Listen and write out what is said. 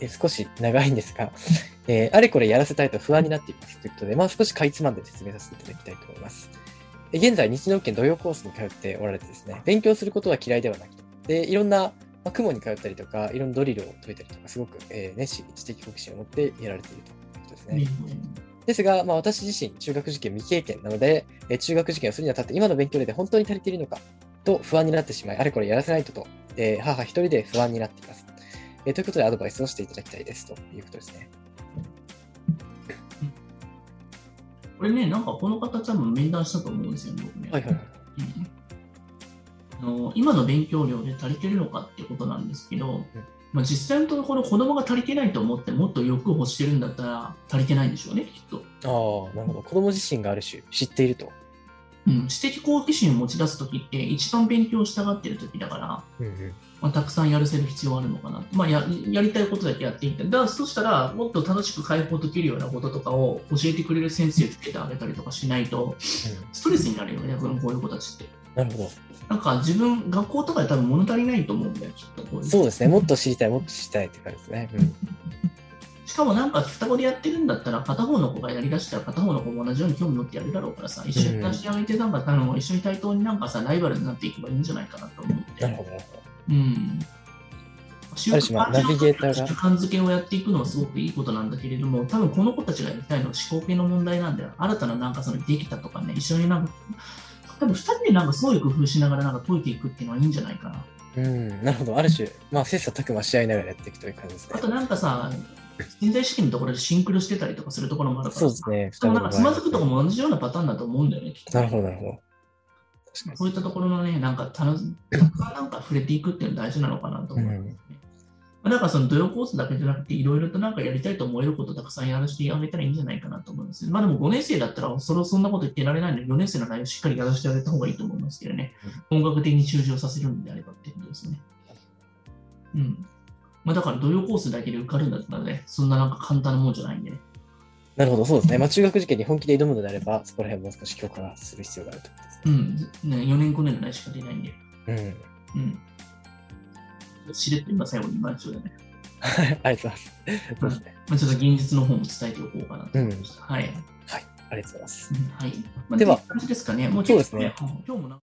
えー少し長いんですが、えーあれこれやらせたいと不安になっています。ということで、まあ、少しかいつまんで説明させていただきたいと思います。えー現在、日農研土曜コースに通っておられてですね、勉強することは嫌いではなくて、で、いろんな、まあ、雲に通ったりとか、いろんなドリルを解いたりとか、すごく、えー熱心、知的好奇心を持ってやられているということですね。ですが、まあ、私自身、中学受験未経験なので、えー中学受験をするにあたって、今の勉強量で本当に足りているのかと不安になってしまい、あれこれやらせないとと、えー母一人で不安になっています、えーということで、アドバイスをしていただきたいですということですね。これね、なんかこの方多分面談したと思うんですよ、僕ね。はいはいはい。うんあの今の勉強量で足りてるのかっていうことなんですけど、まあ、実際のところ子供が足りてないと思ってもっと欲を欲してるんだったら足りてないんでしょうね、きっと。ああ、なるほど。子供自身がある種知っていると。うん、知的好奇心を持ち出すときって一番勉強したがってるときだから、うんうんまあ、たくさんやらせる必要あるのかな、まあや、やりたいことだけやっていって、だからそしたらもっと楽しく解放できるようなこととかを教えてくれる先生つけてあげたりとかしないと、ストレスになるよね、このこういう子たちって。なるほど。なんか自分、学校とかで多分物足りないと思うんだよ、きっと。そうですね。もっと知りたい、もっと知りたいって感じですね。うんしかもなんか双子でやってるんだったら、片方の子がやりだしたら片方の子も同じように興味持ってやるだろうからさ、一緒に出し上げて、なんか、あの一緒に対等になんかさ、ライバルになっていけばいいんじゃないかなと思って。なるほど。うん。習ある種まあナビゲーターが習慣づけをやっていくのはすごくいいことなんだけれども、多分この子たちがやりたいのは思考系の問題なんだよ。新たななんかそのできたとかね、一緒になんか、多分2人でなんか創意工夫しながらなんか解いていくっていうのはいいんじゃないかな。うん、なるほど。ある種、まあ、切磋琢磨し合いながらやっていくという感じですねあと。なんかさ、人材試験のところでシンクロしてたりとかするところもあるから、そうですね。でもなんかつまずくとここも同じようなパターンだと思うんだよね、なるほど、なるほど。そういったところのね、なんかたのたくさんなんか触れていくっていうのは大事なのかなと思いますね。まあだからその土曜コースだけじゃなくて、いろいろとなんかやりたいと思えることをたくさんやらせてあげたらいいんじゃないかなと思います。まあでも5年生だったら、それそんなこと言ってられないので、4年生の内容をしっかりやらせてあげた方がいいと思いますけどね。本格的に中止をさせるのであればってことですね。うん。まあだから土曜コースだけで受かるんだったらね、そんななんか簡単なもんじゃないんでね。なるほど、そうですね。まあ、中学受験に本気で挑むのであれば、そこら辺もう少し強化する必要があるということですうん。ね、4年5年の内しか出ないんで。ね。うん。しれっと今最後に言いましょうね。うん。ありがとうございます。まあ、ちょっと現実の方も伝えておこうかなと思いました。はい。はい。ありがとうございます。うんはい。まあ、では感じですかね。もうそうですね今日もな